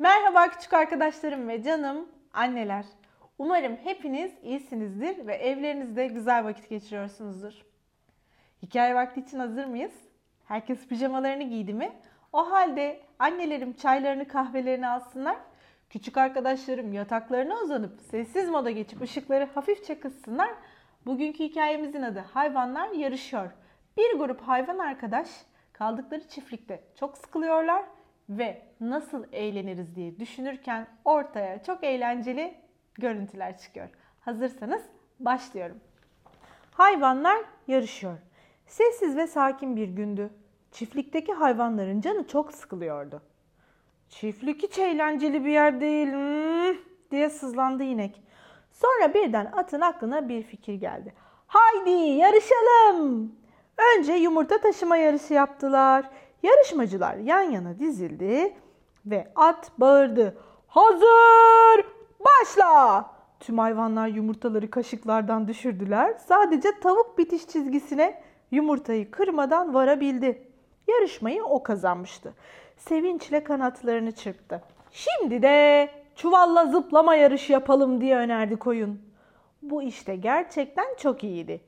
Merhaba küçük arkadaşlarım ve canım anneler. Umarım hepiniz iyisinizdir ve evlerinizde güzel vakit geçiriyorsunuzdur. Hikaye vakti için hazır mıyız? Herkes pijamalarını giydi mi? O halde annelerim çaylarını kahvelerini alsınlar. Küçük arkadaşlarım yataklarına uzanıp sessiz moda geçip ışıkları hafifçe kıssınlar. Bugünkü hikayemizin adı Hayvanlar Yarışıyor. Bir grup hayvan arkadaş kaldıkları çiftlikte çok sıkılıyorlar ve nasıl eğleniriz diye düşünürken ortaya çok eğlenceli görüntüler çıkıyor. Hazırsanız başlıyorum. Hayvanlar yarışıyor. Sessiz ve sakin bir gündü. Çiftlikteki hayvanların canı çok sıkılıyordu. Çiftlik hiç eğlenceli bir yer değil hmm, diye sızlandı inek. Sonra birden atın aklına bir fikir geldi. Haydi yarışalım. Önce yumurta taşıma yarışı yaptılar. Yarışmacılar yan yana dizildi ve at bağırdı. Hazır! Başla! Tüm hayvanlar yumurtaları kaşıklardan düşürdüler. Sadece tavuk bitiş çizgisine yumurtayı kırmadan varabildi. Yarışmayı o kazanmıştı. Sevinçle kanatlarını çırptı. Şimdi de çuvalla zıplama yarışı yapalım diye önerdi koyun. Bu işte gerçekten çok iyiydi.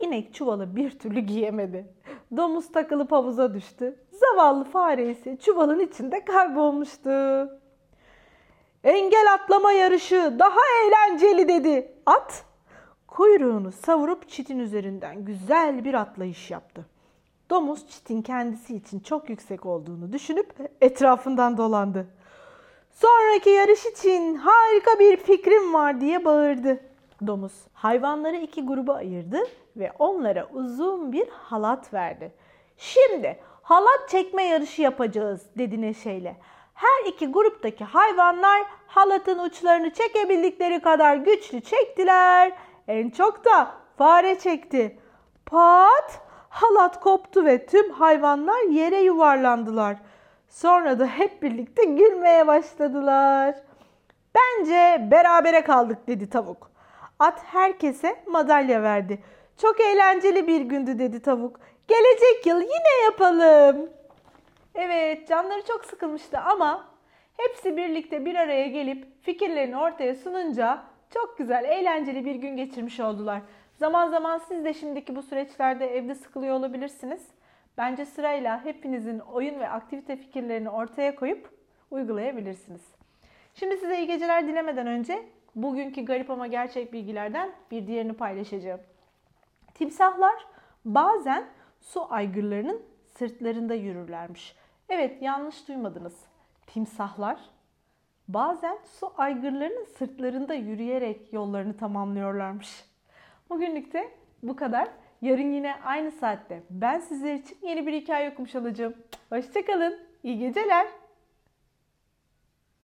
İnek çuvalı bir türlü giyemedi. Domuz takılıp havuza düştü. Zavallı fare ise çuvalın içinde kaybolmuştu. Engel atlama yarışı daha eğlenceli dedi. At kuyruğunu savurup çitin üzerinden güzel bir atlayış yaptı. Domuz çitin kendisi için çok yüksek olduğunu düşünüp etrafından dolandı. Sonraki yarış için harika bir fikrim var diye bağırdı. Domuz hayvanları iki gruba ayırdı ve onlara uzun bir halat verdi. Şimdi halat çekme yarışı yapacağız dedi neşeyle. Her iki gruptaki hayvanlar halatın uçlarını çekebildikleri kadar güçlü çektiler. En çok da fare çekti. Pat! Halat koptu ve tüm hayvanlar yere yuvarlandılar. Sonra da hep birlikte gülmeye başladılar. Bence berabere kaldık dedi tavuk. At herkese madalya verdi. Çok eğlenceli bir gündü dedi tavuk. Gelecek yıl yine yapalım. Evet canları çok sıkılmıştı ama hepsi birlikte bir araya gelip fikirlerini ortaya sununca çok güzel eğlenceli bir gün geçirmiş oldular. Zaman zaman siz de şimdiki bu süreçlerde evde sıkılıyor olabilirsiniz. Bence sırayla hepinizin oyun ve aktivite fikirlerini ortaya koyup uygulayabilirsiniz. Şimdi size iyi geceler dilemeden önce bugünkü garip ama gerçek bilgilerden bir diğerini paylaşacağım. Timsahlar bazen su aygırlarının sırtlarında yürürlermiş. Evet yanlış duymadınız. Timsahlar bazen su aygırlarının sırtlarında yürüyerek yollarını tamamlıyorlarmış. Bugünlük de bu kadar. Yarın yine aynı saatte ben sizler için yeni bir hikaye okumuş olacağım. Hoşçakalın. İyi geceler.